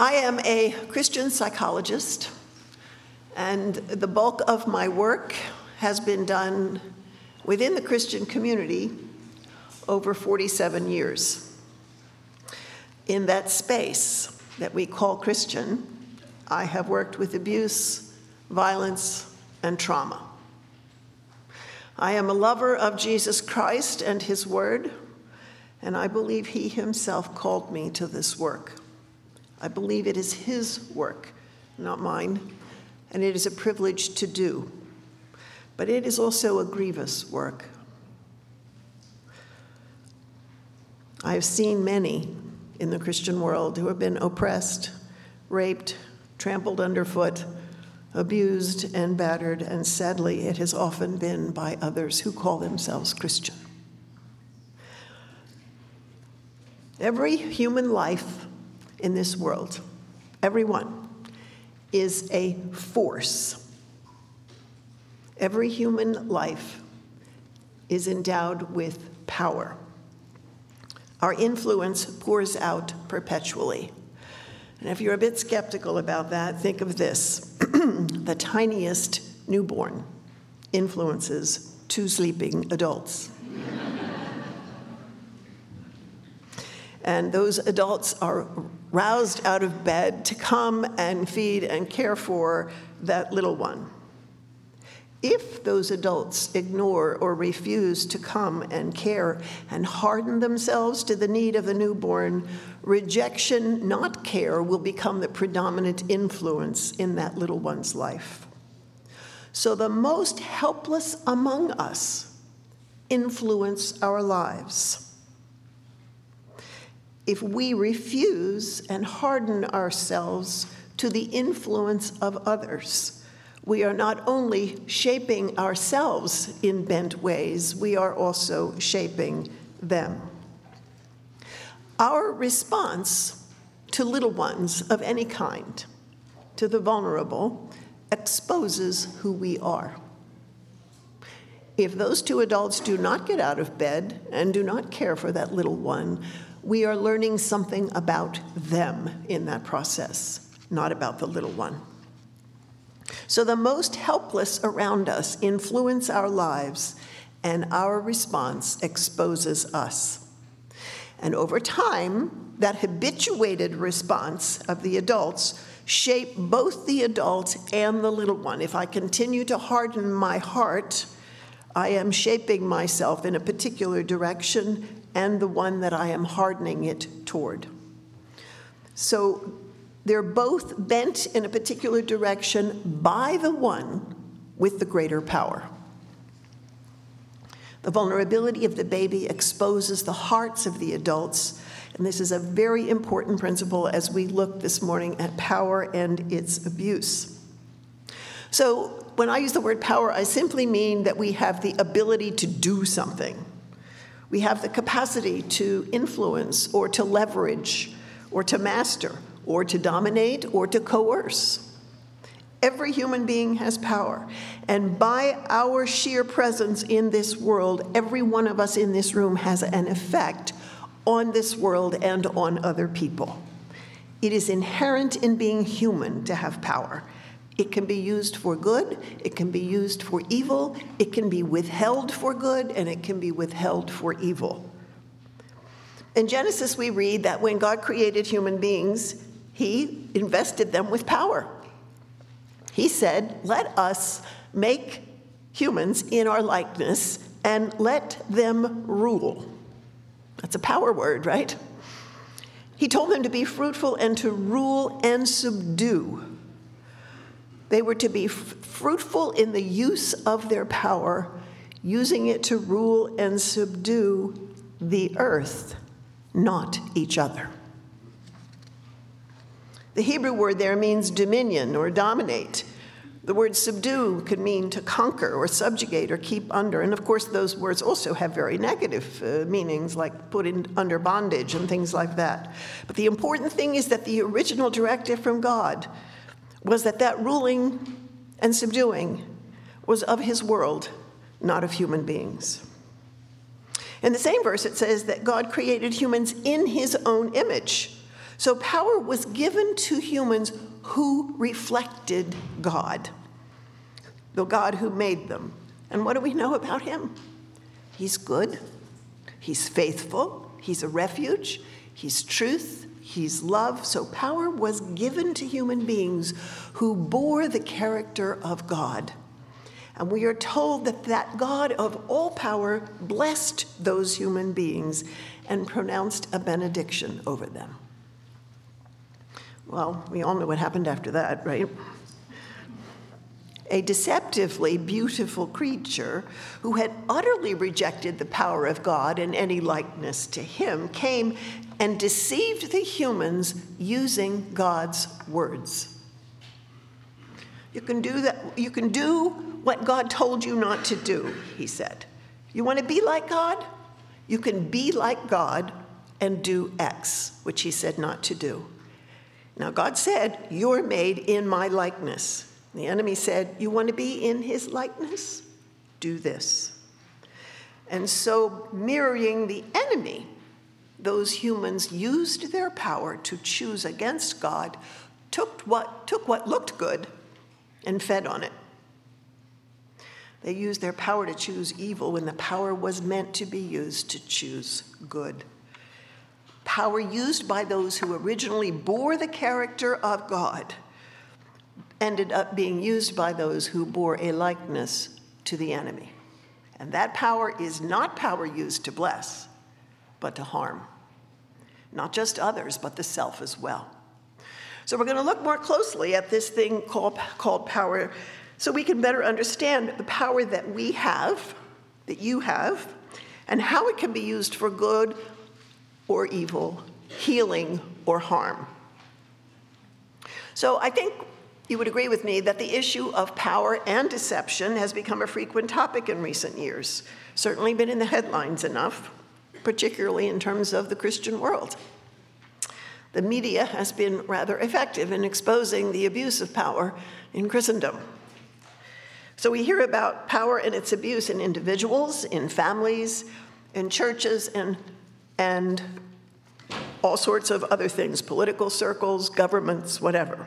I am a Christian psychologist, and the bulk of my work has been done within the Christian community over 47 years. In that space that we call Christian, I have worked with abuse, violence, and trauma. I am a lover of Jesus Christ and his word, and I believe he himself called me to this work. I believe it is his work, not mine, and it is a privilege to do. But it is also a grievous work. I have seen many in the Christian world who have been oppressed, raped, trampled underfoot, abused and battered, and sadly, it has often been by others who call themselves Christian. Every human life in this world, everyone, is a force. Every human life is endowed with power. Our influence pours out perpetually. And if you're a bit skeptical about that, think of this the tiniest newborn influences two sleeping adults. And those adults are roused out of bed to come and feed and care for that little one. If those adults ignore or refuse to come and care and harden themselves to the need of the newborn, rejection, not care, will become the predominant influence in that little one's life. So the most helpless among us influence our lives. If we refuse and harden ourselves to the influence of others, we are not only shaping ourselves in bent ways, we are also shaping them. Our response to little ones of any kind, to the vulnerable, exposes who we are. If those two adults do not get out of bed and do not care for that little one, we are learning something about them in that process, not about the little one. So the most helpless around us influence our lives, and our response exposes us. And over time, that habituated response of the adults shape both the adult and the little one. If I continue to harden my heart, I am shaping myself in a particular direction and the one that I am hardening it toward. So they're both bent in a particular direction by the one with the greater power. The vulnerability of the baby exposes the hearts of the adults, and this is a very important principle as we look this morning at power and its abuse. So, when I use the word power, I simply mean that we have the ability to do something. We have the capacity to influence or to leverage or to master or to dominate or to coerce. Every human being has power. And by our sheer presence in this world, every one of us in this room has an effect on this world and on other people. It is inherent in being human to have power. It can be used for good, it can be used for evil, it can be withheld for good, and it can be withheld for evil. In Genesis, we read that when God created human beings, he invested them with power. He said, Let us make humans in our likeness and let them rule. That's a power word, right? He told them to be fruitful and to rule and subdue. They were to be f- fruitful in the use of their power, using it to rule and subdue the earth, not each other. The Hebrew word there means dominion or dominate. The word subdue could mean to conquer or subjugate or keep under. And of course, those words also have very negative uh, meanings, like put in, under bondage and things like that. But the important thing is that the original directive from God was that that ruling and subduing was of his world, not of human beings. In the same verse, it says that God created humans in his own image. So power was given to humans who reflected God, the God who made them. And what do we know about him? He's good, he's faithful, he's a refuge, he's truth, he's love. So power was given to human beings who bore the character of God. And we are told that that God of all power blessed those human beings and pronounced a benediction over them. Well, we all know what happened after that, right? A deceptively beautiful creature who had utterly rejected the power of God and any likeness to him came and deceived the humans using God's words. You can do that, you can do what God told you not to do, he said. You want to be like God? You can be like God and do X, which he said not to do. Now, God said, You're made in my likeness. The enemy said, You want to be in his likeness? Do this. And so, mirroring the enemy, those humans used their power to choose against God, took what, took what looked good, and fed on it. They used their power to choose evil when the power was meant to be used to choose good. Power used by those who originally bore the character of God ended up being used by those who bore a likeness to the enemy. And that power is not power used to bless, but to harm. Not just others, but the self as well. So we're going to look more closely at this thing called, called power so we can better understand the power that we have, that you have, and how it can be used for good or evil, healing or harm. So I think you would agree with me that the issue of power and deception has become a frequent topic in recent years, certainly been in the headlines enough, particularly in terms of the Christian world. The media has been rather effective in exposing the abuse of power in Christendom. So we hear about power and its abuse in individuals, in families, in churches, and, and all sorts of other things political circles, governments, whatever.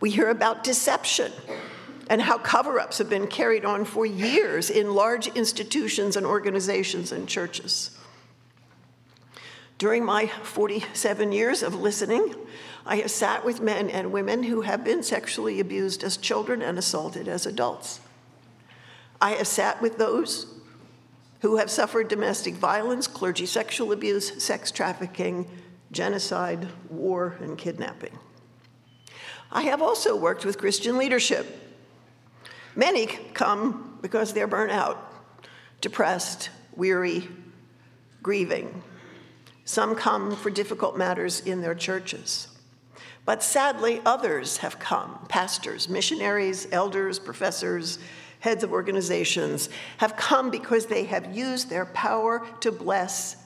We hear about deception and how cover ups have been carried on for years in large institutions and organizations and churches. During my 47 years of listening, I have sat with men and women who have been sexually abused as children and assaulted as adults. I have sat with those who have suffered domestic violence, clergy sexual abuse, sex trafficking, genocide, war, and kidnapping. I have also worked with Christian leadership. Many come because they're burnt out, depressed, weary, grieving. Some come for difficult matters in their churches. But sadly, others have come pastors, missionaries, elders, professors, heads of organizations have come because they have used their power to bless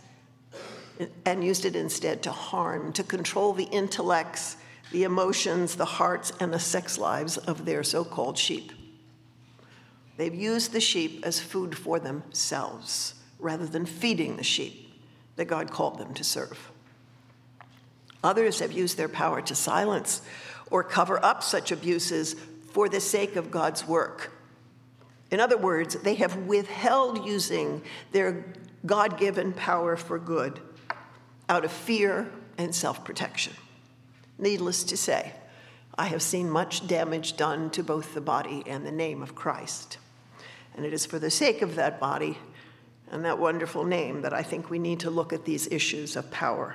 and used it instead to harm, to control the intellects, the emotions, the hearts, and the sex lives of their so called sheep. They've used the sheep as food for themselves rather than feeding the sheep that God called them to serve. Others have used their power to silence or cover up such abuses for the sake of God's work. In other words, they have withheld using their God given power for good out of fear and self protection. Needless to say, I have seen much damage done to both the body and the name of Christ. And it is for the sake of that body and that wonderful name that I think we need to look at these issues of power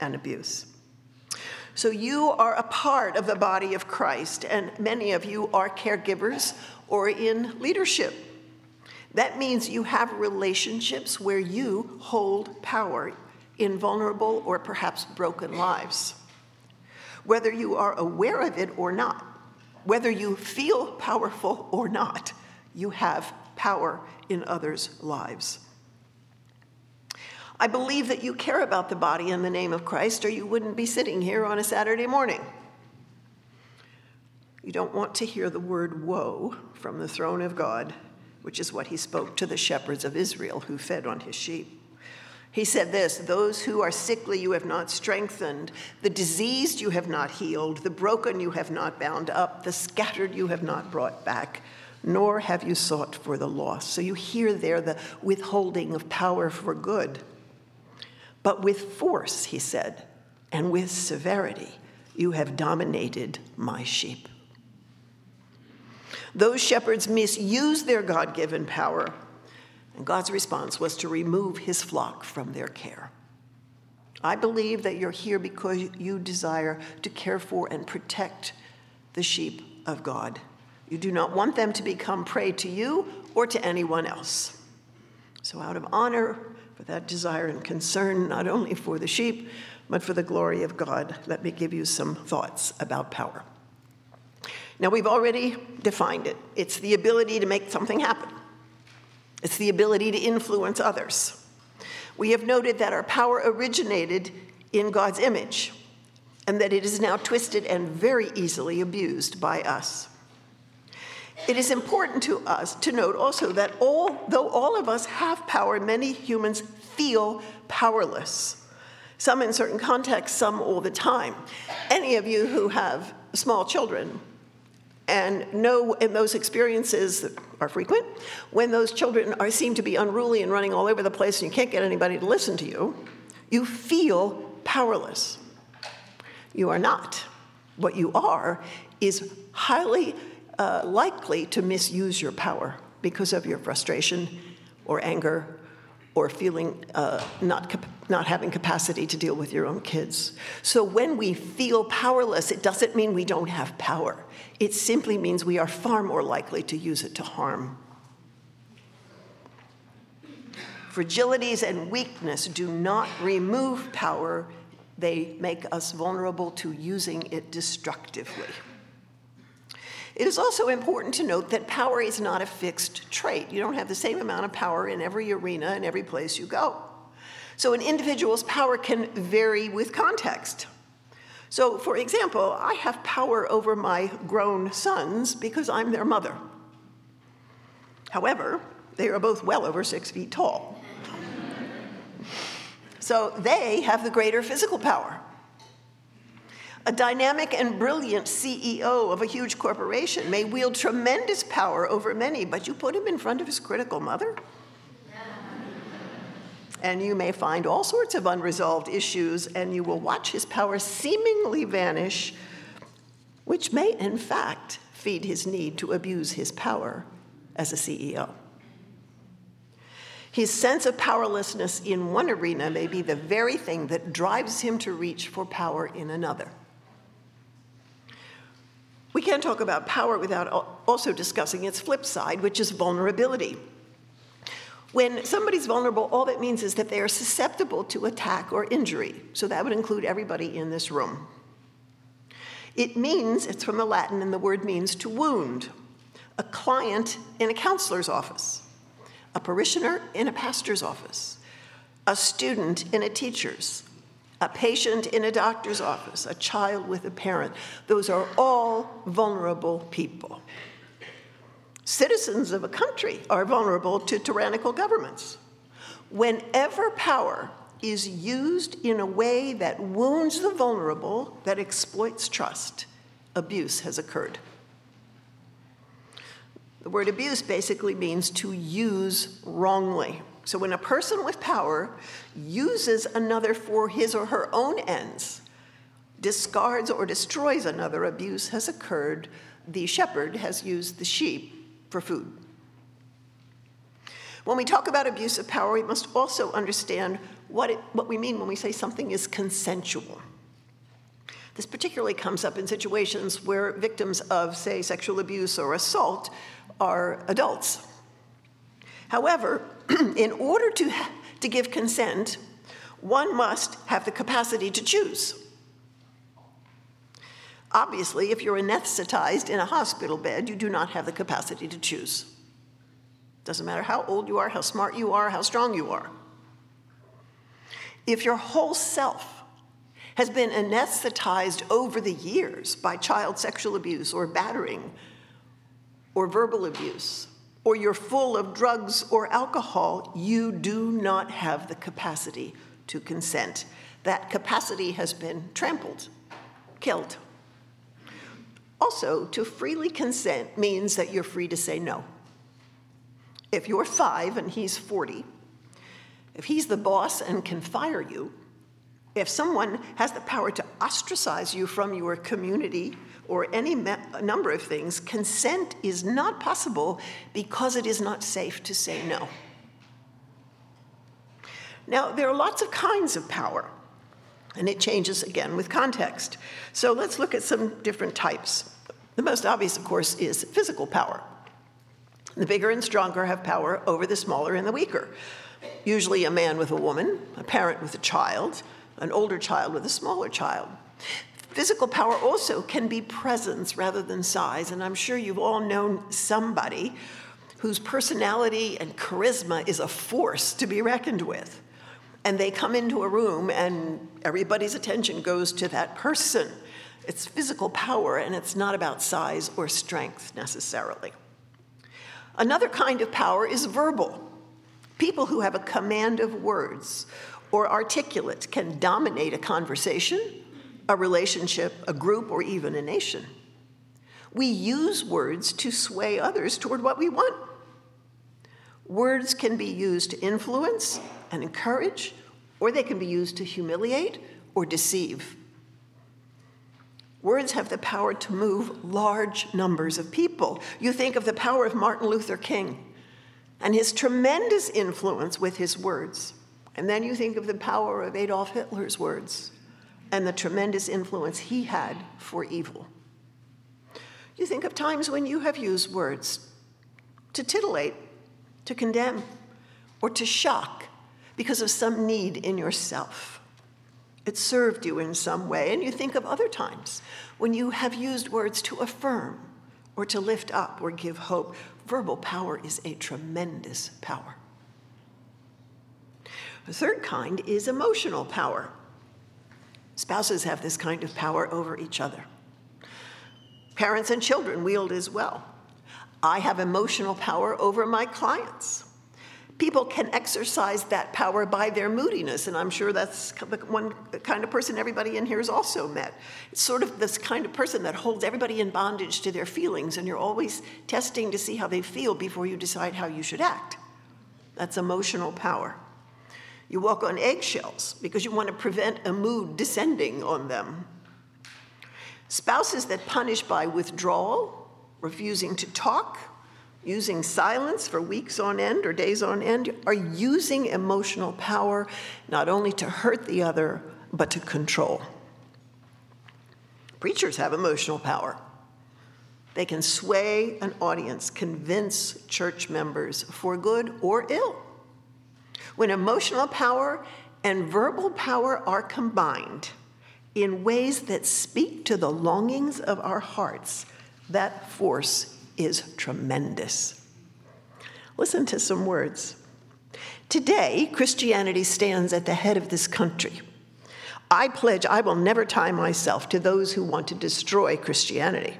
and abuse. So you are a part of the body of Christ, and many of you are caregivers or in leadership. That means you have relationships where you hold power in vulnerable or perhaps broken lives. Whether you are aware of it or not, whether you feel powerful or not, you have power in others' lives. I believe that you care about the body in the name of Christ, or you wouldn't be sitting here on a Saturday morning. You don't want to hear the word woe from the throne of God, which is what he spoke to the shepherds of Israel who fed on his sheep. He said this Those who are sickly you have not strengthened, the diseased you have not healed, the broken you have not bound up, the scattered you have not brought back, nor have you sought for the lost. So you hear there the withholding of power for good. But with force, he said, and with severity, you have dominated my sheep. Those shepherds misused their God given power, and God's response was to remove his flock from their care. I believe that you're here because you desire to care for and protect the sheep of God. You do not want them to become prey to you or to anyone else. So, out of honor for that desire and concern, not only for the sheep, but for the glory of God, let me give you some thoughts about power. Now, we've already defined it it's the ability to make something happen, it's the ability to influence others. We have noted that our power originated in God's image and that it is now twisted and very easily abused by us. It is important to us to note also that all, though all of us have power, many humans feel powerless. Some in certain contexts, some all the time. Any of you who have small children and know in those experiences that are frequent, when those children are seem to be unruly and running all over the place and you can't get anybody to listen to you, you feel powerless. You are not. What you are is highly uh, likely to misuse your power because of your frustration or anger or feeling uh, not, cap- not having capacity to deal with your own kids. So when we feel powerless, it doesn't mean we don't have power. It simply means we are far more likely to use it to harm. Fragilities and weakness do not remove power, they make us vulnerable to using it destructively. It is also important to note that power is not a fixed trait. You don't have the same amount of power in every arena and every place you go. So an individual's power can vary with context. So, for example, I have power over my grown sons because I'm their mother. However, they are both well over six feet tall. so they have the greater physical power. A dynamic and brilliant CEO of a huge corporation may wield tremendous power over many, but you put him in front of his critical mother? And you may find all sorts of unresolved issues, and you will watch his power seemingly vanish, which may, in fact, feed his need to abuse his power as a CEO. His sense of powerlessness in one arena may be the very thing that drives him to reach for power in another. We can't talk about power without also discussing its flip side, which is vulnerability. When somebody's vulnerable, all that means is that they are susceptible to attack or injury. So that would include everybody in this room. It means, it's from the Latin, and the word means to wound. A client in a counselor's office, a parishioner in a pastor's office, a student in a teacher's, a patient in a doctor's office, a child with a parent. Those are all vulnerable people. Citizens of a country are vulnerable to tyrannical governments. Whenever power is used in a way that wounds the vulnerable, that exploits trust, abuse has occurred. The word abuse basically means to use wrongly. So when a person with power uses another for his or her own ends, discards or destroys another, abuse has occurred. The shepherd has used the sheep for food. When we talk about abuse of power, we must also understand what, it, what we mean when we say something is consensual. This particularly comes up in situations where victims of, say, sexual abuse or assault are adults. However, in order to, to give consent, one must have the capacity to choose. Obviously, if you're anesthetized in a hospital bed, you do not have the capacity to choose. Doesn't matter how old you are, how smart you are, how strong you are. If your whole self has been anesthetized over the years by child sexual abuse or battering or verbal abuse or you're full of drugs or alcohol, you do not have the capacity to consent. That capacity has been trampled, killed. Also, to freely consent means that you're free to say no. If you're five and he's 40, if he's the boss and can fire you, if someone has the power to ostracize you from your community or any number of things, consent is not possible because it is not safe to say no. Now, there are lots of kinds of power, and it changes again with context. So let's look at some different types. The most obvious, of course, is physical power. The bigger and stronger have power over the smaller and the weaker. Usually, a man with a woman, a parent with a child, an older child with a smaller child. Physical power also can be presence rather than size, and I'm sure you've all known somebody whose personality and charisma is a force to be reckoned with. And they come into a room, and everybody's attention goes to that person. It's physical power, and it's not about size or strength necessarily. Another kind of power is verbal. People who have a command of words or articulate can dominate a conversation, a relationship, a group, or even a nation. We use words to sway others toward what we want. Words can be used to influence and encourage, or they can be used to humiliate or deceive. Words have the power to move large numbers of people. You think of the power of Martin Luther King and his tremendous influence with his words. And then you think of the power of Adolf Hitler's words and the tremendous influence he had for evil. You think of times when you have used words to titillate, to condemn, or to shock because of some need in yourself. It served you in some way, and you think of other times when you have used words to affirm or to lift up or give hope. Verbal power is a tremendous power. The third kind is emotional power. Spouses have this kind of power over each other. Parents and children wield as well. I have emotional power over my clients. People can exercise that power by their moodiness, and I'm sure that's the one kind of person everybody in here has also met. It's sort of this kind of person that holds everybody in bondage to their feelings, and you're always testing to see how they feel before you decide how you should act. That's emotional power. You walk on eggshells because you want to prevent a mood descending on them. Spouses that punish by withdrawal, refusing to talk, using silence for weeks on end or days on end, are using emotional power not only to hurt the other, but to control. Preachers have emotional power. They can sway an audience, convince church members for good or ill. When emotional power and verbal power are combined in ways that speak to the longings of our hearts, that force is tremendous. Listen to some words. Today, Christianity stands at the head of this country. I pledge I will never tie myself to those who want to destroy Christianity.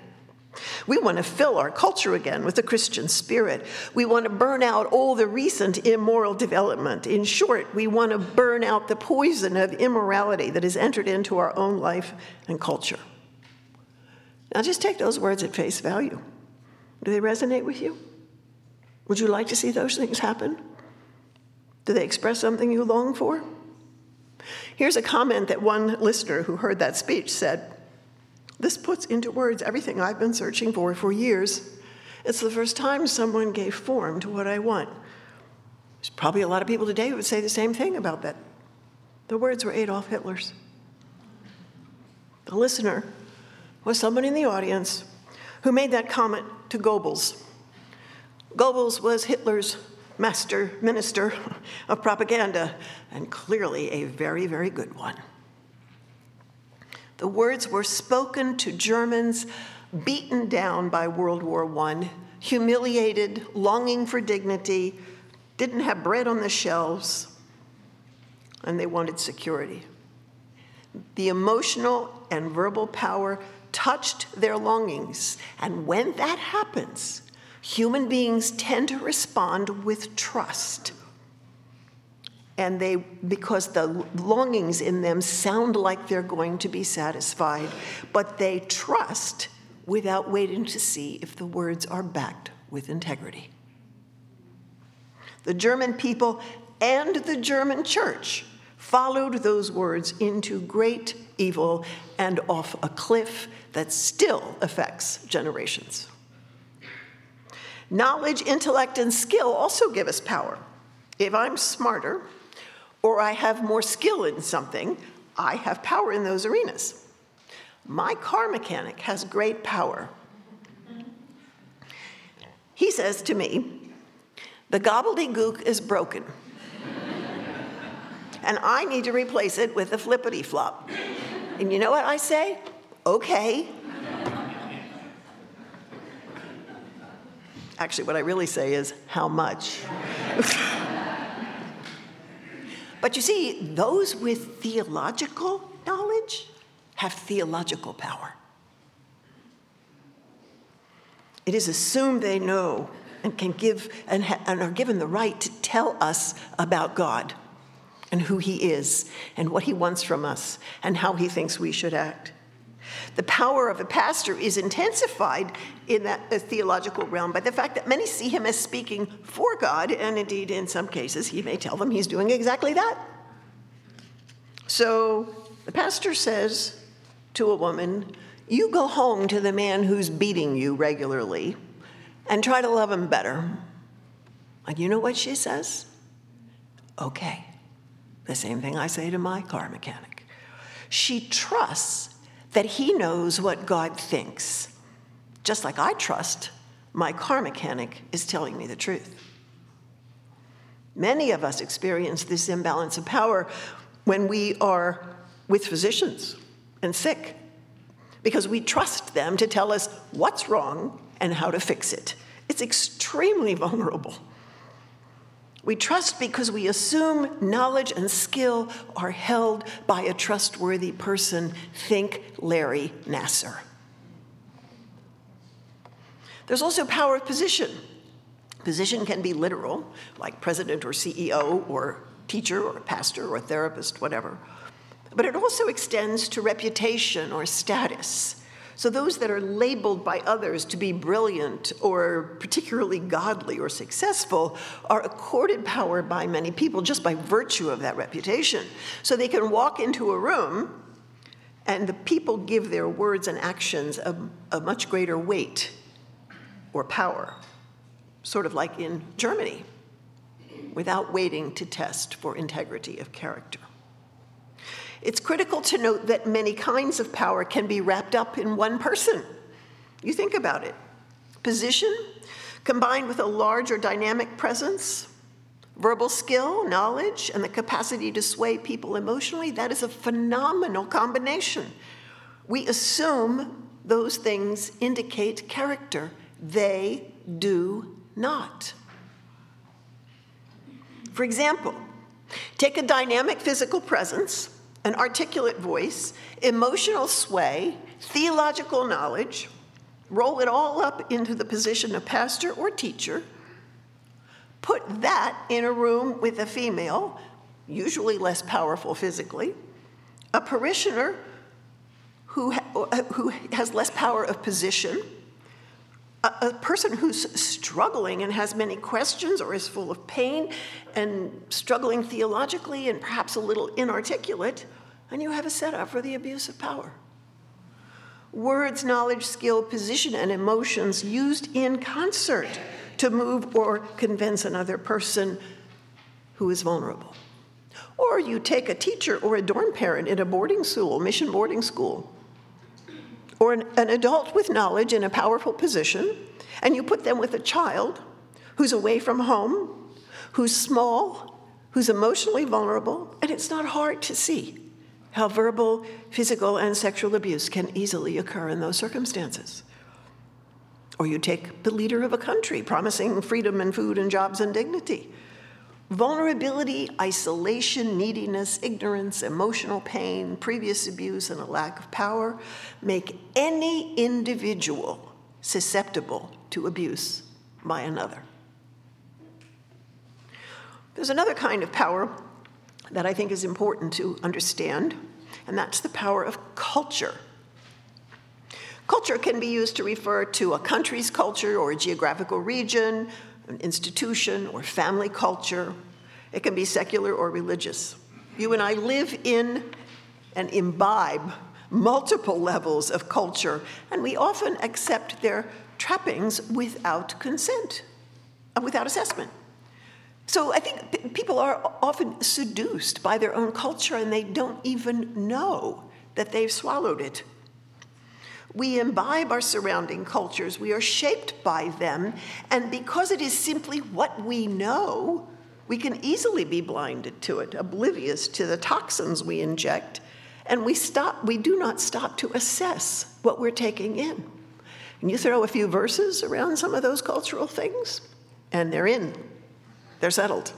We want to fill our culture again with the Christian spirit. We want to burn out all the recent immoral development. In short, we want to burn out the poison of immorality that has entered into our own life and culture. Now, just take those words at face value. Do they resonate with you? Would you like to see those things happen? Do they express something you long for? Here's a comment that one listener who heard that speech said this puts into words everything I've been searching for for years. It's the first time someone gave form to what I want. There's probably a lot of people today who would say the same thing about that. The words were Adolf Hitler's. The listener was someone in the audience who made that comment to Goebbels. Goebbels was Hitler's master minister of propaganda, and clearly a very, very good one. The words were spoken to Germans beaten down by World War I, humiliated, longing for dignity, didn't have bread on the shelves, and they wanted security. The emotional and verbal power touched their longings, and when that happens, Human beings tend to respond with trust. And they, because the longings in them sound like they're going to be satisfied, but they trust without waiting to see if the words are backed with integrity. The German people and the German church followed those words into great evil and off a cliff that still affects generations. Knowledge, intellect, and skill also give us power. If I'm smarter or I have more skill in something, I have power in those arenas. My car mechanic has great power. He says to me, The gobbledygook is broken, and I need to replace it with a flippity flop. And you know what I say? Okay. Actually, what I really say is, how much? but you see, those with theological knowledge have theological power. It is assumed they know and can give and, ha- and are given the right to tell us about God and who He is and what He wants from us and how He thinks we should act. The power of a pastor is intensified in that theological realm by the fact that many see him as speaking for God, and indeed, in some cases, he may tell them he's doing exactly that. So the pastor says to a woman, You go home to the man who's beating you regularly and try to love him better. And you know what she says? Okay. The same thing I say to my car mechanic. She trusts that he knows what God thinks, just like I trust my car mechanic is telling me the truth. Many of us experience this imbalance of power when we are with physicians and sick because we trust them to tell us what's wrong and how to fix it. It's extremely vulnerable. We trust because we assume knowledge and skill are held by a trustworthy person. Think Larry Nassar. There's also power of position. Position can be literal, like president or CEO or teacher or pastor or therapist, whatever. But it also extends to reputation or status. So, those that are labeled by others to be brilliant or particularly godly or successful are accorded power by many people just by virtue of that reputation. So, they can walk into a room and the people give their words and actions a, a much greater weight or power, sort of like in Germany, without waiting to test for integrity of character. It's critical to note that many kinds of power can be wrapped up in one person. You think about it. Position combined with a large or dynamic presence, verbal skill, knowledge, and the capacity to sway people emotionally, that is a phenomenal combination. We assume those things indicate character. They do not. For example, take a dynamic physical presence an articulate voice, emotional sway, theological knowledge, roll it all up into the position of pastor or teacher, put that in a room with a female, usually less powerful physically, a parishioner who, ha- who has less power of position, a, a person who's struggling and has many questions or is full of pain and struggling theologically and perhaps a little inarticulate, and you have a setup for the abuse of power. Words, knowledge, skill, position, and emotions used in concert to move or convince another person who is vulnerable. Or you take a teacher or a dorm parent in a boarding school, mission boarding school, or an, an adult with knowledge in a powerful position, and you put them with a child who's away from home, who's small, who's emotionally vulnerable, and it's not hard to see how verbal, physical, and sexual abuse can easily occur in those circumstances. Or you take the leader of a country promising freedom and food and jobs and dignity. Vulnerability, isolation, neediness, ignorance, emotional pain, previous abuse, and a lack of power make any individual susceptible to abuse by another. There's another kind of power that I think is important to understand, and that's the power of culture. Culture can be used to refer to a country's culture or a geographical region, an institution or family culture. It can be secular or religious. You and I live in and imbibe multiple levels of culture, and we often accept their trappings without consent, uh, without assessment. So I think people are often seduced by their own culture and they don't even know that they've swallowed it. We imbibe our surrounding cultures, we are shaped by them, and because it is simply what we know, we can easily be blinded to it, oblivious to the toxins we inject, and we stop we do not stop to assess what we're taking in. And you throw a few verses around some of those cultural things, and they're in. They're settled.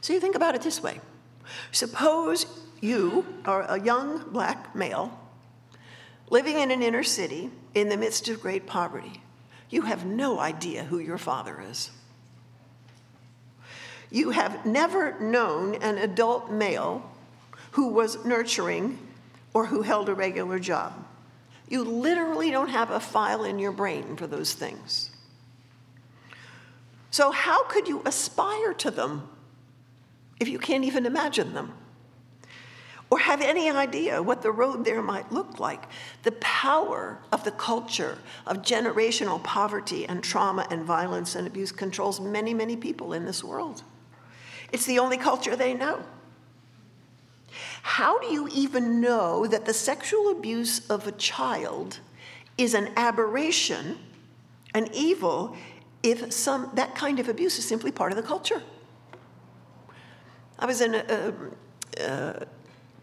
So you think about it this way. Suppose you are a young black male living in an inner city in the midst of great poverty. You have no idea who your father is. You have never known an adult male who was nurturing or who held a regular job. You literally don't have a file in your brain for those things. So, how could you aspire to them if you can't even imagine them? Or have any idea what the road there might look like. The power of the culture of generational poverty and trauma and violence and abuse controls many, many people in this world. It's the only culture they know. How do you even know that the sexual abuse of a child is an aberration, an evil, if some, that kind of abuse is simply part of the culture? I was in a, a, a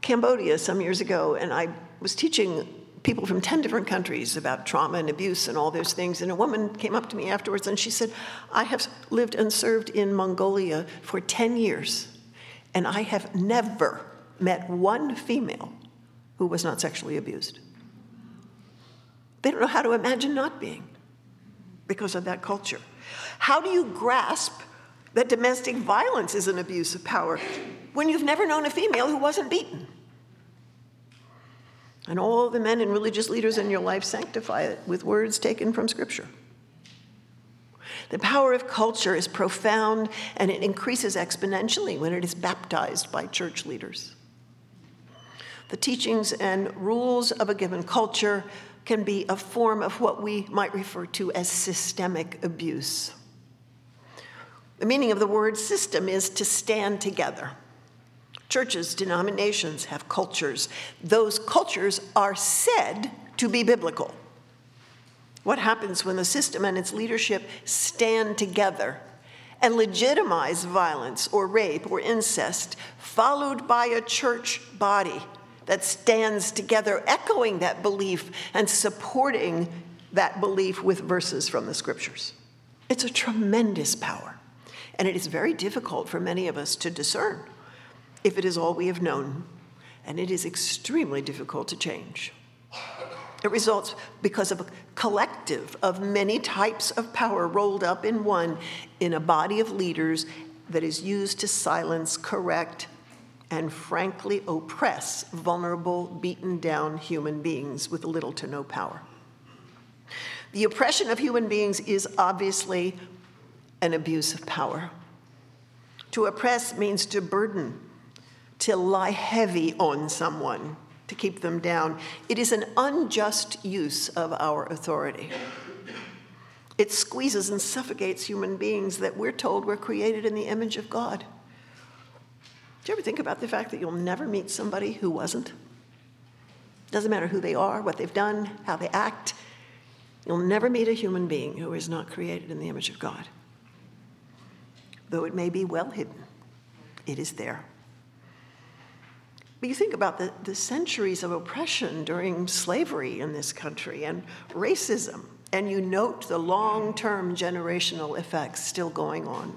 Cambodia some years ago, and I was teaching people from 10 different countries about trauma and abuse and all those things. And a woman came up to me afterwards and she said, I have lived and served in Mongolia for 10 years, and I have never met one female who was not sexually abused. They don't know how to imagine not being because of that culture. How do you grasp that domestic violence is an abuse of power when you've never known a female who wasn't beaten? And all the men and religious leaders in your life sanctify it with words taken from Scripture. The power of culture is profound and it increases exponentially when it is baptized by church leaders. The teachings and rules of a given culture can be a form of what we might refer to as systemic abuse. The meaning of the word system is to stand together. Churches, denominations have cultures. Those cultures are said to be biblical. What happens when the system and its leadership stand together and legitimize violence or rape or incest, followed by a church body that stands together, echoing that belief and supporting that belief with verses from the scriptures? It's a tremendous power, and it is very difficult for many of us to discern if it is all we have known, and it is extremely difficult to change. It results because of a collective of many types of power rolled up in one in a body of leaders that is used to silence, correct, and frankly oppress vulnerable, beaten down human beings with little to no power. The oppression of human beings is obviously an abuse of power. To oppress means to burden, to lie heavy on someone, to keep them down. It is an unjust use of our authority. It squeezes and suffocates human beings that we're told were created in the image of God. Do you ever think about the fact that you'll never meet somebody who wasn't? Doesn't matter who they are, what they've done, how they act. You'll never meet a human being who is not created in the image of God. Though it may be well hidden, it is there. But you think about the, the centuries of oppression during slavery in this country and racism, and you note the long term generational effects still going on.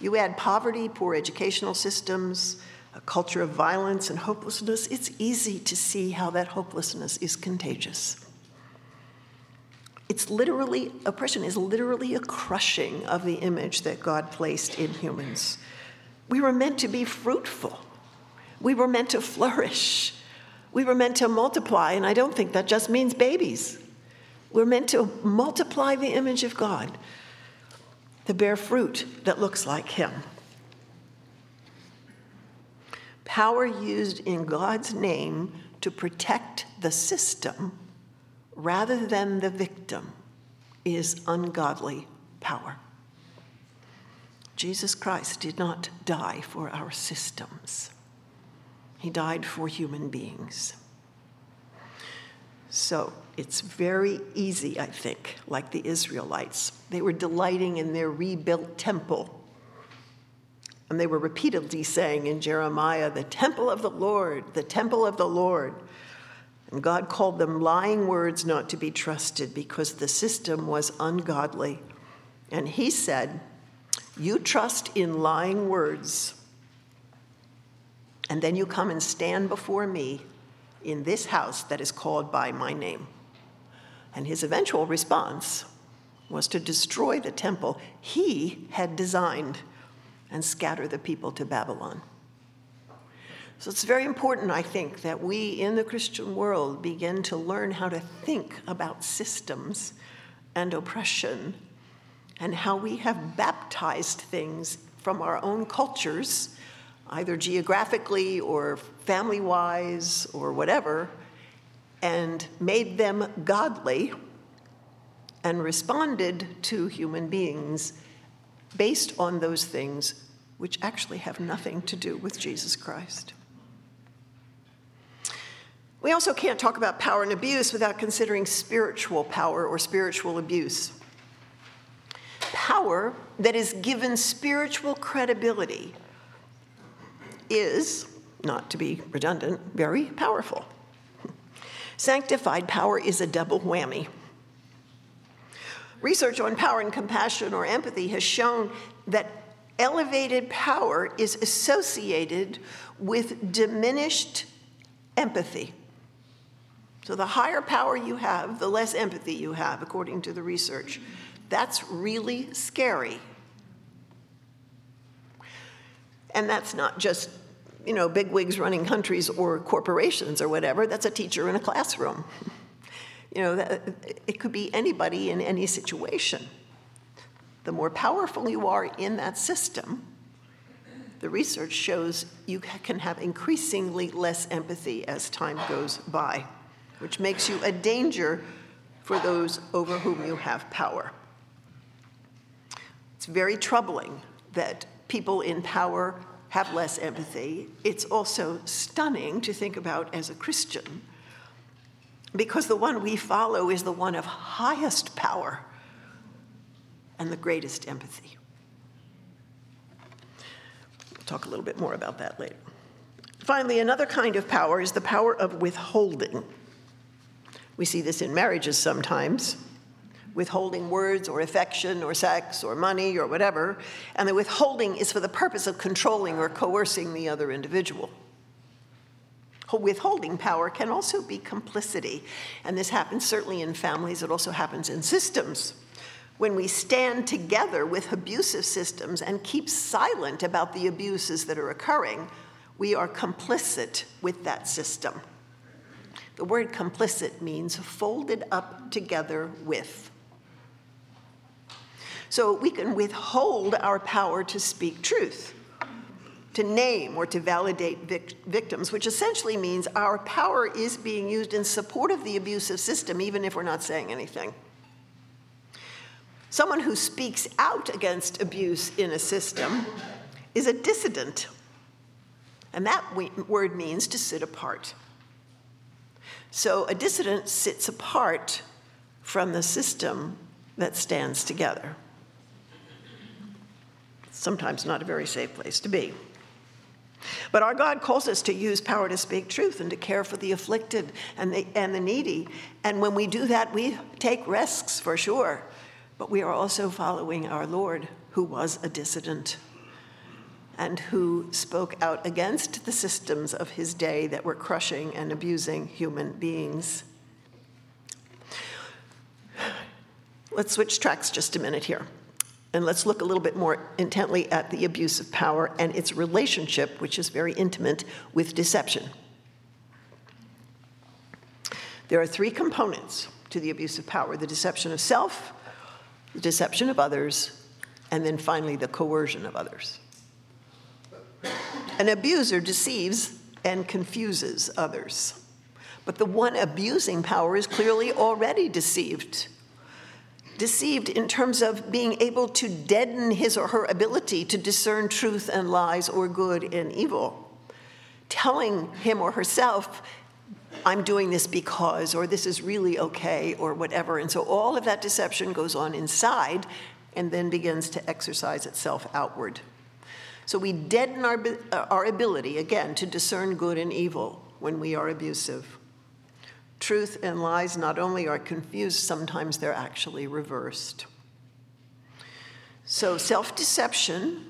You add poverty, poor educational systems, a culture of violence and hopelessness, it's easy to see how that hopelessness is contagious. It's literally, oppression is literally a crushing of the image that God placed in humans. We were meant to be fruitful, we were meant to flourish, we were meant to multiply, and I don't think that just means babies. We're meant to multiply the image of God, to bear fruit that looks like Him. Power used in God's name to protect the system rather than the victim is ungodly power. Jesus Christ did not die for our systems, He died for human beings. So it's very easy, I think, like the Israelites. They were delighting in their rebuilt temple. And they were repeatedly saying in Jeremiah, the temple of the Lord, the temple of the Lord. And God called them lying words not to be trusted because the system was ungodly. And He said, You trust in lying words, and then you come and stand before me in this house that is called by my name. And his eventual response was to destroy the temple he had designed and scatter the people to Babylon. So it's very important, I think, that we in the Christian world begin to learn how to think about systems and oppression and how we have baptized things from our own cultures, either geographically or family wise or whatever, and made them godly and responded to human beings based on those things which actually have nothing to do with Jesus Christ. We also can't talk about power and abuse without considering spiritual power or spiritual abuse. Power that is given spiritual credibility is, not to be redundant, very powerful. Sanctified power is a double whammy. Research on power and compassion or empathy has shown that elevated power is associated with diminished empathy. So the higher power you have, the less empathy you have, according to the research. That's really scary. And that's not just, you know, big wigs running countries or corporations or whatever. That's a teacher in a classroom. You know, that, it could be anybody in any situation. The more powerful you are in that system, the research shows you can have increasingly less empathy as time goes by which makes you a danger for those over whom you have power. It's very troubling that people in power have less empathy. It's also stunning to think about as a Christian because the one we follow is the one of highest power and the greatest empathy. We'll talk a little bit more about that later. Finally, another kind of power is the power of withholding. We see this in marriages sometimes, withholding words or affection or sex or money or whatever, and the withholding is for the purpose of controlling or coercing the other individual. Withholding power can also be complicity, and this happens certainly in families, it also happens in systems. When we stand together with abusive systems and keep silent about the abuses that are occurring, we are complicit with that system. The word complicit means folded up together with. So we can withhold our power to speak truth, to name or to validate vic- victims, which essentially means our power is being used in support of the abusive system, even if we're not saying anything. Someone who speaks out against abuse in a system is a dissident. And that word means to sit apart. So a dissident sits apart from the system that stands together. Sometimes not a very safe place to be. But our God calls us to use power to speak truth and to care for the afflicted and the, and the needy. And when we do that, we take risks for sure. But we are also following our Lord, who was a dissident and who spoke out against the systems of his day that were crushing and abusing human beings. let's switch tracks just a minute here. And let's look a little bit more intently at the abuse of power and its relationship, which is very intimate, with deception. There are three components to the abuse of power the deception of self, the deception of others, and then finally the coercion of others. An abuser deceives and confuses others. But the one abusing power is clearly already deceived. Deceived in terms of being able to deaden his or her ability to discern truth and lies or good and evil. Telling him or herself, I'm doing this because, or this is really okay, or whatever. And so all of that deception goes on inside and then begins to exercise itself outward. So we deaden our, uh, our ability, again, to discern good and evil when we are abusive. Truth and lies not only are confused, sometimes they're actually reversed. So self deception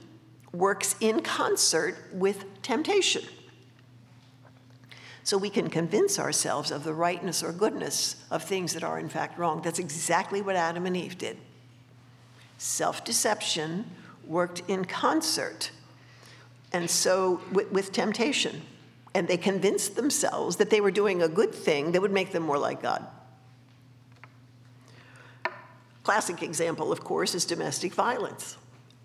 works in concert with temptation. So we can convince ourselves of the rightness or goodness of things that are in fact wrong. That's exactly what Adam and Eve did. Self deception worked in concert and so with, with, temptation. And they convinced themselves that they were doing a good thing that would make them more like God. Classic example, of course, is domestic violence.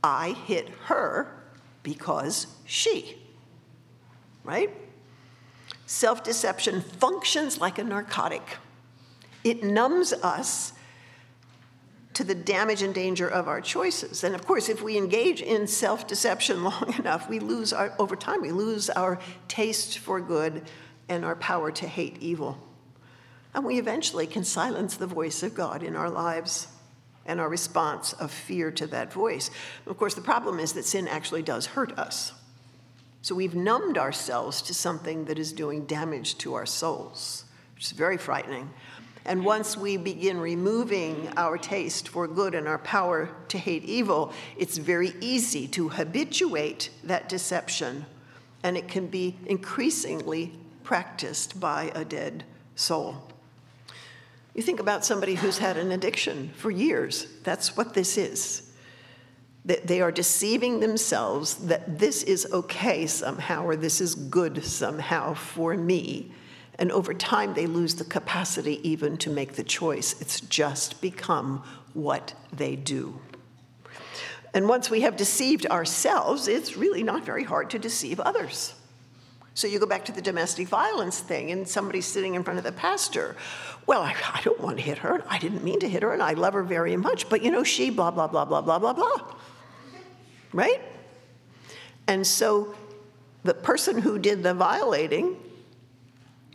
I hit her because she, right? Self deception functions like a narcotic. It numbs us to the damage and danger of our choices. And of course, if we engage in self deception long enough, we lose our, over time, we lose our taste for good and our power to hate evil. And we eventually can silence the voice of God in our lives and our response of fear to that voice. Of course, the problem is that sin actually does hurt us. So we've numbed ourselves to something that is doing damage to our souls, which is very frightening. And once we begin removing our taste for good and our power to hate evil, it's very easy to habituate that deception, and it can be increasingly practiced by a dead soul. You think about somebody who's had an addiction for years, that's what this is. That they are deceiving themselves that this is okay somehow, or this is good somehow for me and over time, they lose the capacity even to make the choice. It's just become what they do. And once we have deceived ourselves, it's really not very hard to deceive others. So you go back to the domestic violence thing, and somebody's sitting in front of the pastor. Well, I, I, don't want to hit her. I didn't mean to hit her, and I love her very much. But you know, she blah, blah, blah, blah, blah, blah, blah. Right? And so the person who did the violating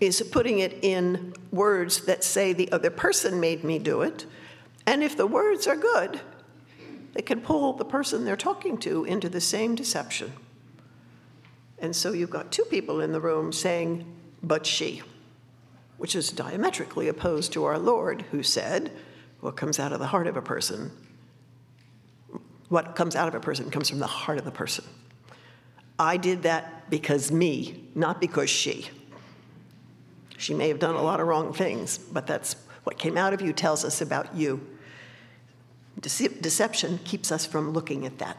is putting it in words that say the other person made me do it. And if the words are good, they can pull the person they're talking to into the same deception. And so you've got two people in the room saying, but she, which is diametrically opposed to our Lord, who said, what comes out of the heart of a person, what comes out of a person comes from the heart of the person. I did that because me, not because she. She may have done a lot of wrong things, but that's what came out of you tells us about you. Dece- deception keeps us from looking at that.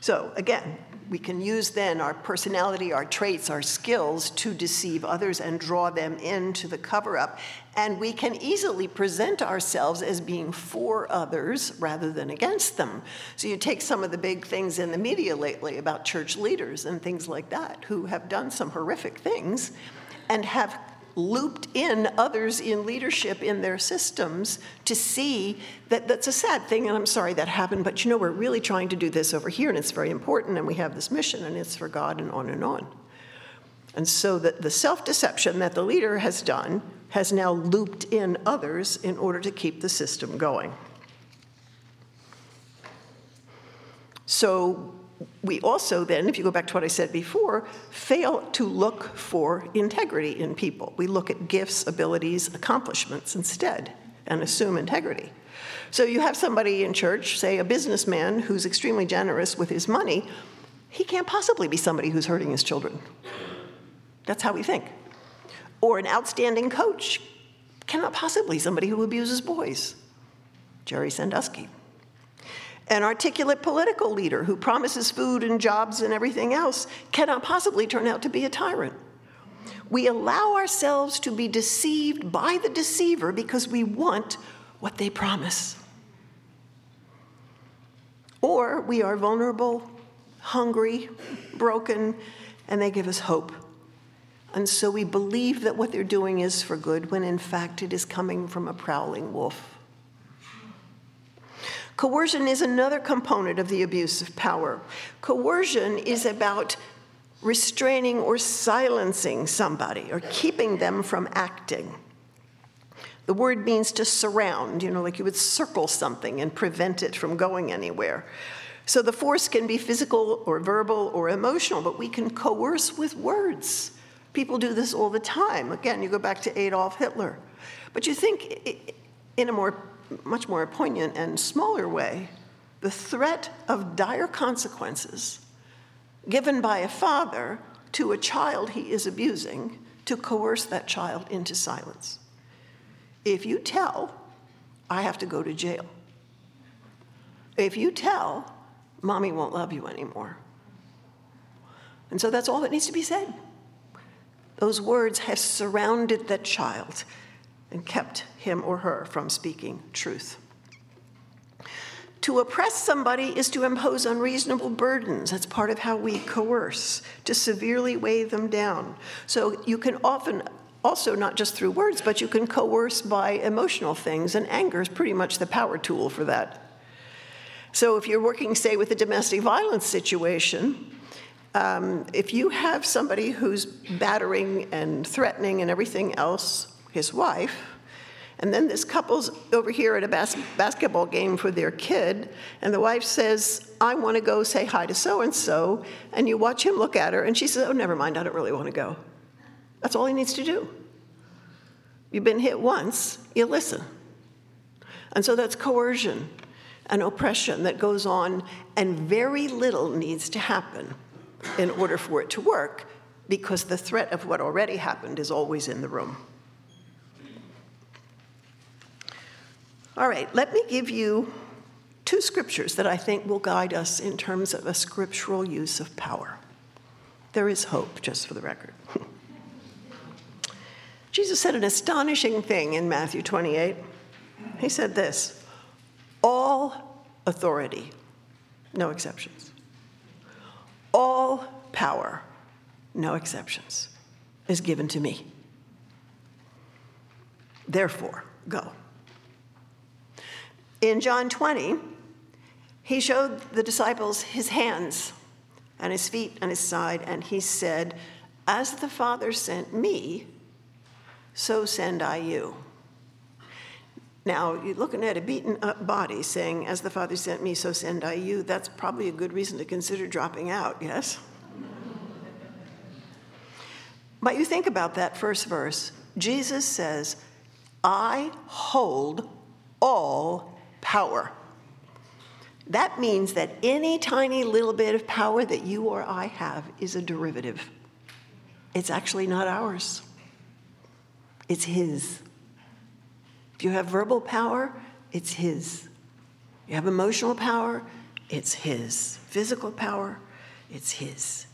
So, again, we can use then our personality, our traits, our skills to deceive others and draw them into the cover up. And we can easily present ourselves as being for others rather than against them. So, you take some of the big things in the media lately about church leaders and things like that who have done some horrific things and have looped in others in leadership in their systems to see that that's a sad thing and i'm sorry that happened but you know we're really trying to do this over here and it's very important and we have this mission and it's for god and on and on. And so that the self-deception that the leader has done has now looped in others in order to keep the system going. So we also then, if you go back to what I said before, fail to look for integrity in people. We look at gifts, abilities, accomplishments instead and assume integrity. So you have somebody in church, say a businessman who's extremely generous with his money, he can't possibly be somebody who's hurting his children. That's how we think. Or an outstanding coach cannot possibly somebody who abuses boys. Jerry Sandusky. An articulate political leader who promises food and jobs and everything else cannot possibly turn out to be a tyrant. We allow ourselves to be deceived by the deceiver because we want what they promise. Or we are vulnerable, hungry, broken, and they give us hope. And so we believe that what they're doing is for good when in fact it is coming from a prowling wolf. Coercion is another component of the abuse of power. Coercion is about restraining or silencing somebody or keeping them from acting. The word means to surround, you know, like you would circle something and prevent it from going anywhere. So the force can be physical or verbal or emotional, but we can coerce with words. People do this all the time. Again, you go back to Adolf Hitler. But you think in a more much more poignant and smaller way, the threat of dire consequences given by a father to a child he is abusing to coerce that child into silence. If you tell, I have to go to jail. If you tell, mommy won't love you anymore. And so that's all that needs to be said. Those words have surrounded that child and kept him or her from speaking truth. To oppress somebody is to impose unreasonable burdens. That's part of how we coerce, to severely weigh them down. So you can often, also not just through words, but you can coerce by emotional things, and anger is pretty much the power tool for that. So if you're working, say, with a domestic violence situation, um, if you have somebody who's battering and threatening and everything else, his wife, and then this couple's over here at a bas- basketball game for their kid, and the wife says, I want to go say hi to so and so. And you watch him look at her, and she says, Oh, never mind, I don't really want to go. That's all he needs to do. You've been hit once, you listen. And so that's coercion and oppression that goes on, and very little needs to happen in order for it to work because the threat of what already happened is always in the room. All right, let me give you two scriptures that I think will guide us in terms of a scriptural use of power. There is hope, just for the record. Jesus said an astonishing thing in Matthew 28. He said this All authority, no exceptions, all power, no exceptions, is given to me. Therefore, go. In John 20, he showed the disciples his hands and his feet and his side, and he said, As the Father sent me, so send I you. Now, you're looking at a beaten up body saying, As the Father sent me, so send I you. That's probably a good reason to consider dropping out, yes? but you think about that first verse. Jesus says, I hold all power. That means that any tiny little bit of power that you or I have is a derivative. It's actually not ours, it's His. If you have verbal power, it's His. You have emotional power, it's His. Physical power, it's His.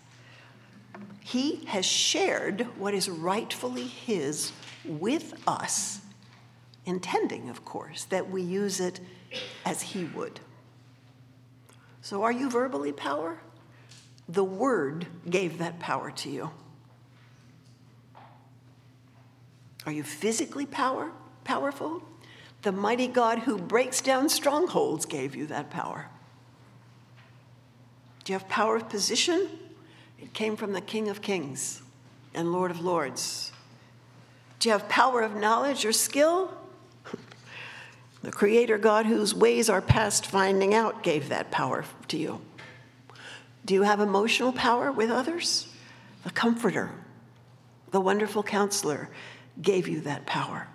He has shared what is rightfully His with us, intending, of course, that we use it as He would. So, are you verbally power? The Word gave that power to you. Are you physically power? powerful? The mighty God who breaks down strongholds gave you that power. Do you have power of position? It came from the King of Kings and Lord of Lords. Do you have power of knowledge or skill? The Creator God, whose ways are past finding out, gave that power to you. Do you have emotional power with others? The Comforter, the wonderful counselor, gave you that power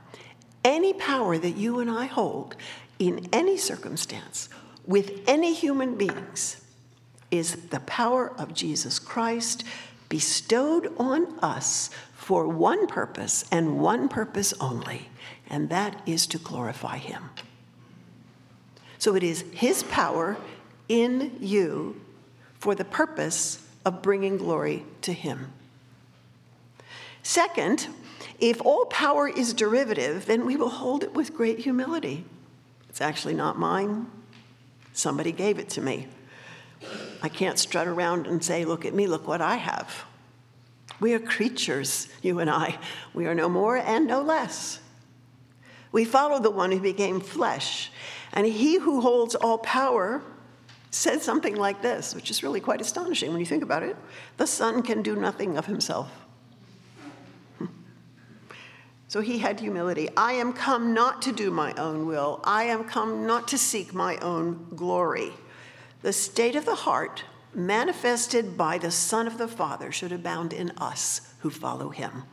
any power that you and I hold in any circumstance with any human beings is the power of Jesus Christ bestowed on us for one purpose and one purpose only, and that is to glorify Him. So it is His power in you for the purpose of bringing glory to Him. Second, if all power is derivative, then we will hold it with great humility. It's actually not mine. Somebody gave it to me. I can't strut around and say, Look at me, look what I have. We are creatures, you and I. We are no more and no less. We follow the one who became flesh. And he who holds all power said something like this, which is really quite astonishing when you think about it The Son can do nothing of himself. So he had humility. I am come not to do my own will. I am come not to seek my own glory. The state of the heart manifested by the Son of the Father should abound in us who follow him.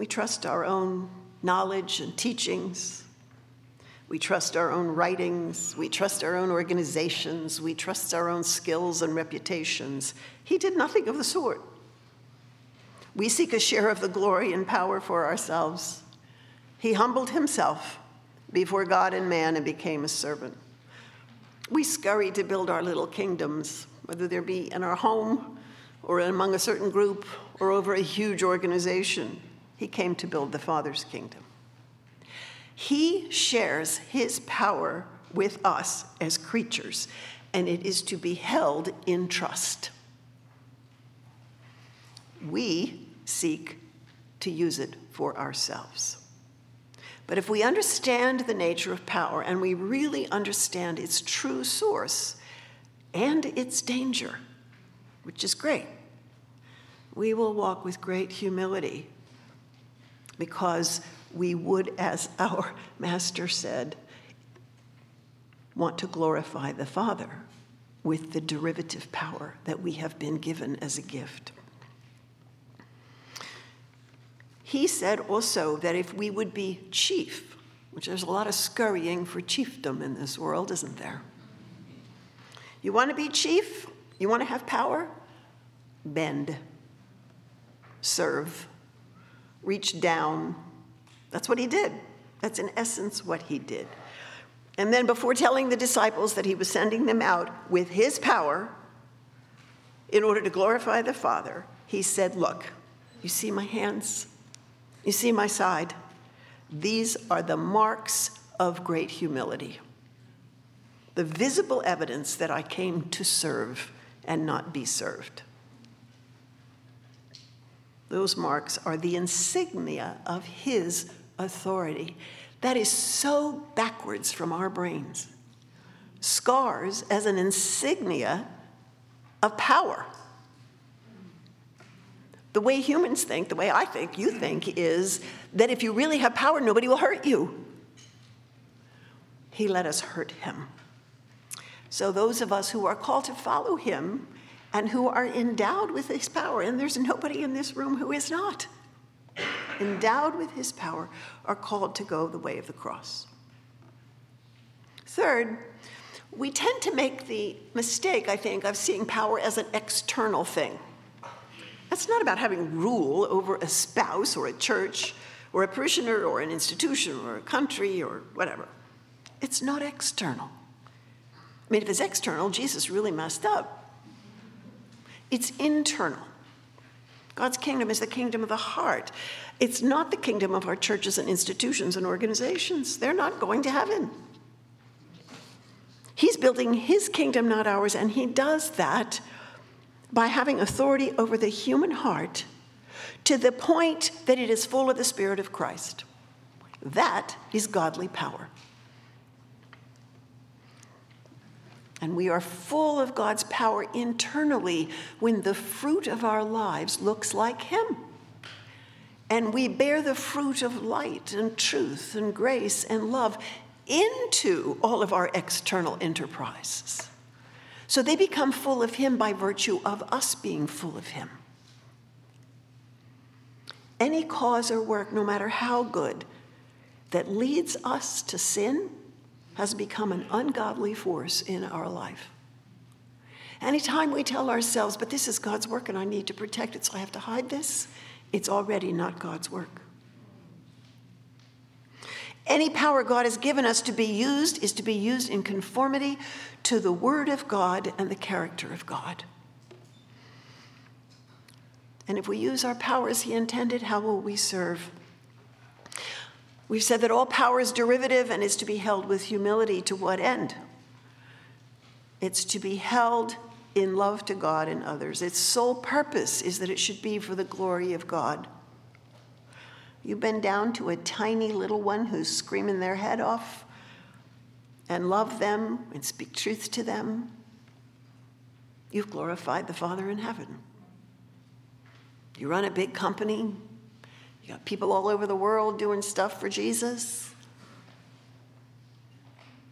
We trust our own knowledge and teachings. We trust our own writings. We trust our own organizations. We trust our own skills and reputations. He did nothing of the sort. We seek a share of the glory and power for ourselves. He humbled himself before God and man and became a servant. We scurry to build our little kingdoms, whether they be in our home or among a certain group or over a huge organization. He came to build the Father's kingdom. He shares his power with us as creatures, and it is to be held in trust. We seek to use it for ourselves. But if we understand the nature of power and we really understand its true source and its danger, which is great, we will walk with great humility because we would, as our Master said, want to glorify the Father with the derivative power that we have been given as a gift. He said also that if we would be chief, which there's a lot of scurrying for chiefdom in this world, isn't there? You want to be chief? You want to have power? Bend, serve, reach down. That's what he did. That's in essence what he did. And then, before telling the disciples that he was sending them out with his power in order to glorify the Father, he said, Look, you see my hands? You see my side? These are the marks of great humility. The visible evidence that I came to serve and not be served. Those marks are the insignia of his authority. That is so backwards from our brains. Scars as an insignia of power. The way humans think, the way I think, you think, is that if you really have power, nobody will hurt you. He let us hurt him. So, those of us who are called to follow him and who are endowed with his power, and there's nobody in this room who is not, endowed with his power, are called to go the way of the cross. Third, we tend to make the mistake, I think, of seeing power as an external thing. That's not about having rule over a spouse or a church or a parishioner or an institution or a country or whatever. It's not external. I mean, if it's external, Jesus really messed up. It's internal. God's kingdom is the kingdom of the heart. It's not the kingdom of our churches and institutions and organizations. They're not going to heaven. He's building his kingdom, not ours, and he does that by having authority over the human heart to the point that it is full of the Spirit of Christ. That is godly power. And we are full of God's power internally when the fruit of our lives looks like Him. And we bear the fruit of light and truth and grace and love into all of our external enterprises. So they become full of Him by virtue of us being full of Him. Any cause or work, no matter how good, that leads us to sin has become an ungodly force in our life. Anytime we tell ourselves, but this is God's work and I need to protect it, so I have to hide this, it's already not God's work. Any power God has given us to be used is to be used in conformity to the Word of God and the character of God. And if we use our power as He intended, how will we serve? We've said that all power is derivative and is to be held with humility. To what end? It's to be held in love to God and others. Its sole purpose is that it should be for the glory of God. You've been down to a tiny little one who's screaming their head off and love them and speak truth to them. You've glorified the Father in heaven. You run a big company, you got people all over the world doing stuff for Jesus.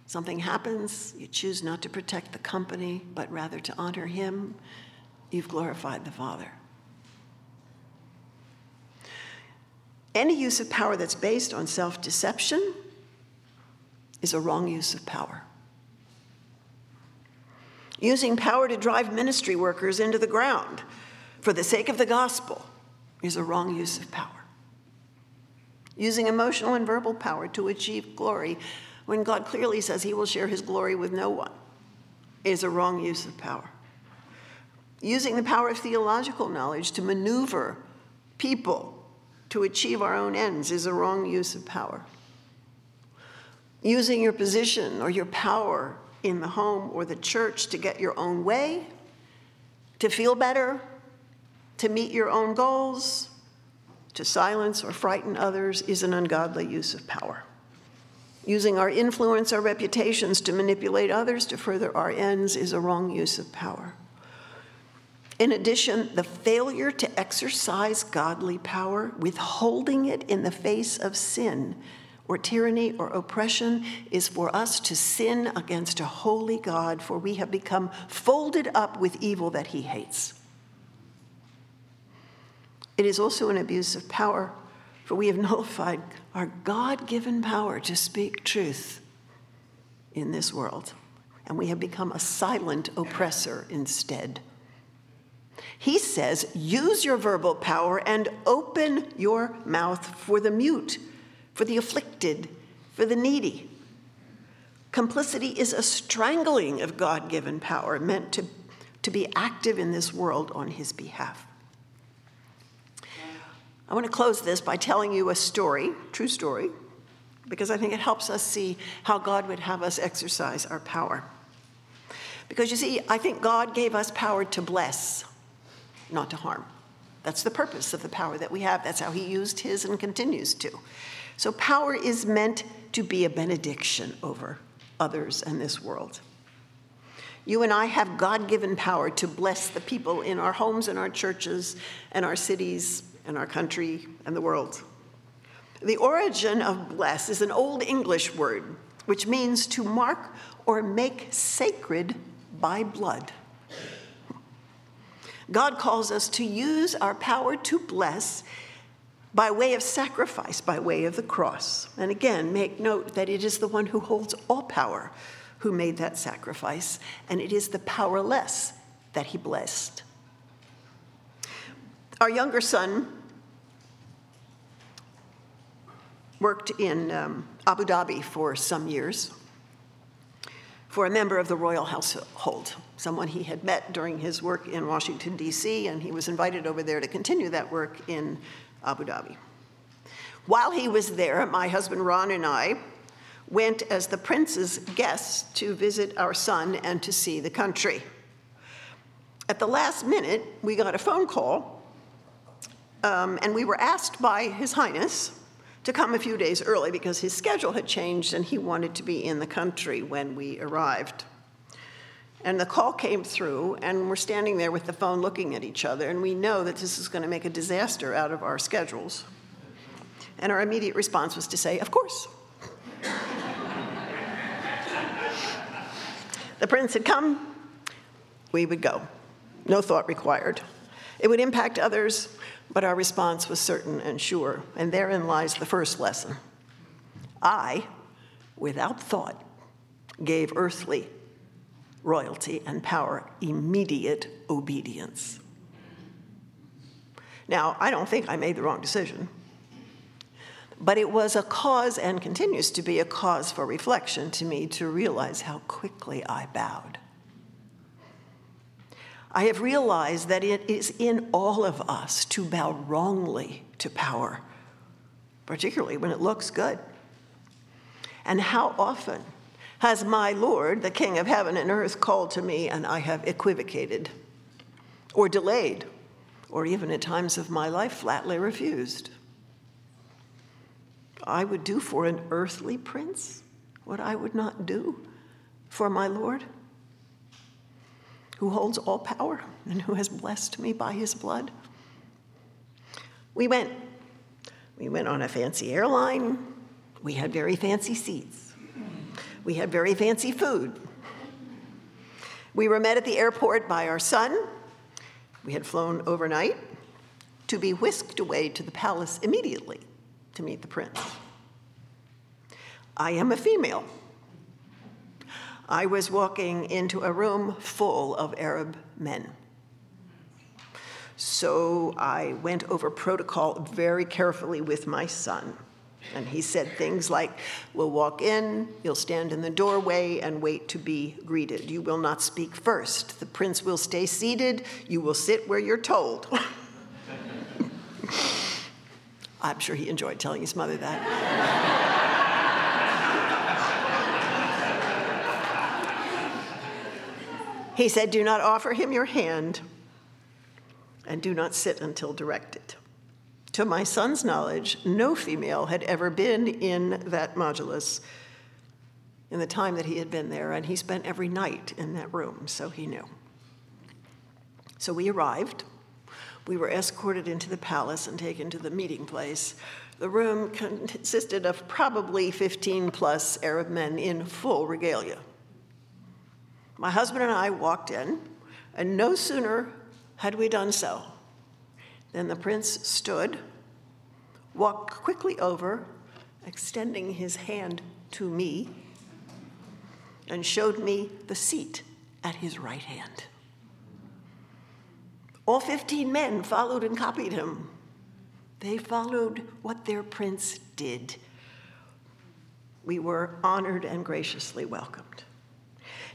Something happens, you choose not to protect the company, but rather to honor him. You've glorified the Father. Any use of power that's based on self deception is a wrong use of power. Using power to drive ministry workers into the ground for the sake of the gospel is a wrong use of power. Using emotional and verbal power to achieve glory when God clearly says he will share his glory with no one, is a wrong use of power. Using the power of theological knowledge to maneuver people to achieve our own ends is a wrong use of power. Using your position or your power in the home or the church to get your own way, to feel better, to meet your own goals, to silence or frighten others is an ungodly use of power using our influence, our reputations to manipulate others to further our ends is a wrong use of power. In addition, the failure to exercise godly power, withholding it in the face of sin or tyranny or oppression, is for us to sin against a holy God, for we have become folded up with evil that he hates. It is also an abuse of power for we have nullified our God given power to speak truth in this world, and we have become a silent oppressor instead. He says, use your verbal power and open your mouth for the mute, for the afflicted, for the needy. Complicity is a strangling of God given power meant to, to be active in this world on his behalf. I want to close this by telling you a story, true story, because I think it helps us see how God would have us exercise our power. Because you see, I think God gave us power to bless, not to harm. That's the purpose of the power that we have. That's how He used His and continues to. So, power is meant to be a benediction over others and this world. You and I have God given power to bless the people in our homes and our churches and our cities in our country and the world. The origin of bless is an Old English word which means to mark or make sacred by blood. God calls us to use our power to bless by way of sacrifice, by way of the cross. And again, make note that it is the one who holds all power who made that sacrifice, and it is the powerless that he blessed. Our younger son worked in um, Abu Dhabi for some years for a member of the royal household, someone he had met during his work in Washington, D.C., and he was invited over there to continue that work in Abu Dhabi. While he was there, my husband Ron and I went as the prince's guests to visit our son and to see the country. At the last minute, we got a phone call, um, and we were asked by His Highness to come a few days early because his schedule had changed and he wanted to be in the country when we arrived. And the call came through, and we're standing there with the phone looking at each other, and we know that this is going to make a disaster out of our schedules. And our immediate response was to say, Of course. the prince had come, we would go. No thought required. It would impact others, but our response was certain and sure, and therein lies the first lesson. I, without thought, gave earthly royalty and power immediate obedience. Now, I don't think I made the wrong decision. But it was a cause and continues to be a cause for reflection to me to realize how quickly I bowed. I have realized that it is in all of us to bow wrongly to power, particularly when it looks good. And how often has my Lord, the King of heaven and earth, called to me and I have equivocated or delayed, or even at times of my life flatly refused? I would do for an earthly prince what I would not do for my Lord, who holds all power and who has blessed me by his blood. We went. We went on a fancy airline. We had very fancy seats. We had very fancy food. We were met at the airport by our son. We had flown overnight to be whisked away to the palace immediately to meet the prince. I am a female. I was walking into a room full of Arab men. So I went over protocol very carefully with my son. And he said things like, We'll walk in, you'll stand in the doorway and wait to be greeted. You will not speak first. The prince will stay seated. You will sit where you're told. I'm sure he enjoyed telling his mother that. he said, Do not offer him your hand and do not sit until directed. To my son's knowledge, no female had ever been in that majlis in the time that he had been there, and he spent every night in that room, so he knew. So we arrived. We were escorted into the palace and taken to the meeting place. The room consisted of probably 15 plus Arab men in full regalia. My husband and I walked in, and no sooner had we done so than the prince stood, walked quickly over, extending his hand to me, and showed me the seat at his right hand. All 15 men followed and copied him. They followed what their prince did. We were honored and graciously welcomed.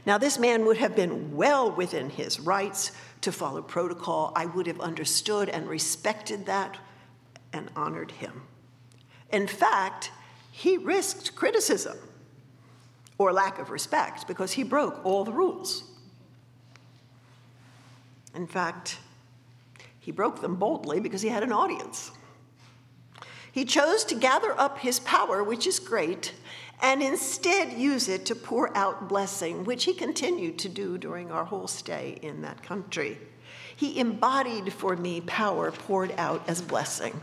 Now, this man would have been well within his rights to follow protocol. I would have understood and respected that and honored him. In fact, he risked criticism or lack of respect because he broke all the rules. In fact, he broke them boldly because he had an audience. He chose to gather up his power, which is great, and instead use it to pour out blessing, which he continued to do during our whole stay in that country. He embodied for me power poured out as blessing.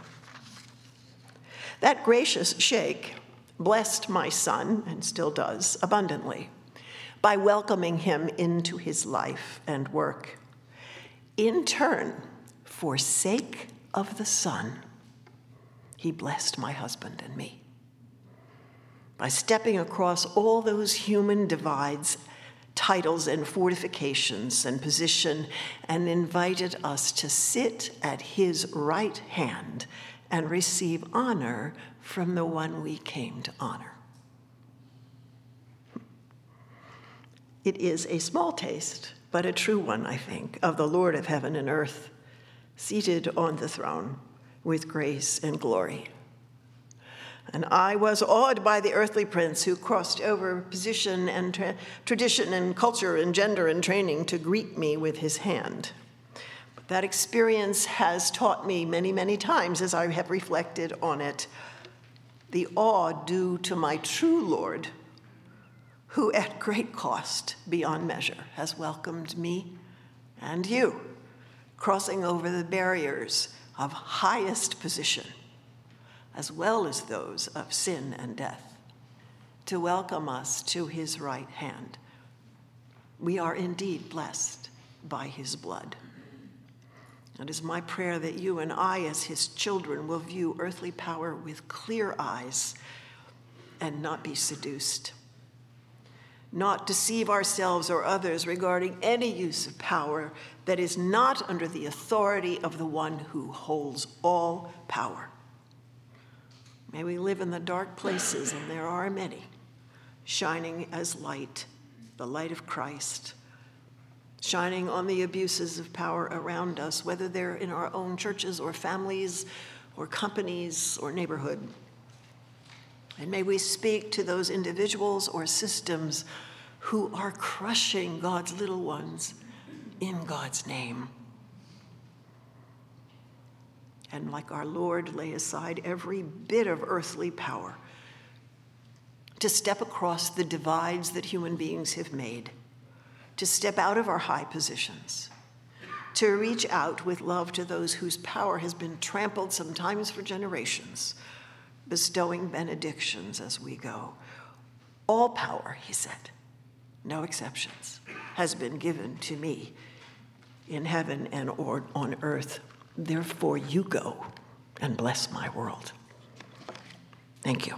That gracious sheikh blessed my son, and still does, abundantly by welcoming him into his life and work. In turn, for sake of the Son, he blessed my husband and me. By stepping across all those human divides, titles, and fortifications and position, and invited us to sit at his right hand and receive honor from the one we came to honor. It is a small taste, but a true one, I think, of the Lord of heaven and earth seated on the throne with grace and glory. And I was awed by the earthly prince who crossed over position and tra- tradition and culture and gender and training to greet me with his hand. But that experience has taught me many, many times as I have reflected on it the awe due to my true Lord, who at great cost beyond measure has welcomed me and you crossing over the barriers of highest position, as well as those of sin and death, to welcome us to his right hand. We are indeed blessed by his blood. It is my prayer that you and I, as his children, will view earthly power with clear eyes and not be seduced not deceive ourselves or others regarding any use of power that is not under the authority of the one who holds all power. May we live in the dark places, and there are many, shining as light, the light of Christ, shining on the abuses of power around us, whether they're in our own churches or families or companies or neighborhood. And may we speak to those individuals or systems who are crushing God's little ones in God's name. And like our Lord, lay aside every bit of earthly power to step across the divides that human beings have made, to step out of our high positions, to reach out with love to those whose power has been trampled sometimes for generations, bestowing benedictions as we go. All power, he said, no exceptions, has been given to me in heaven and on earth. Therefore, you go and bless my world. Thank you.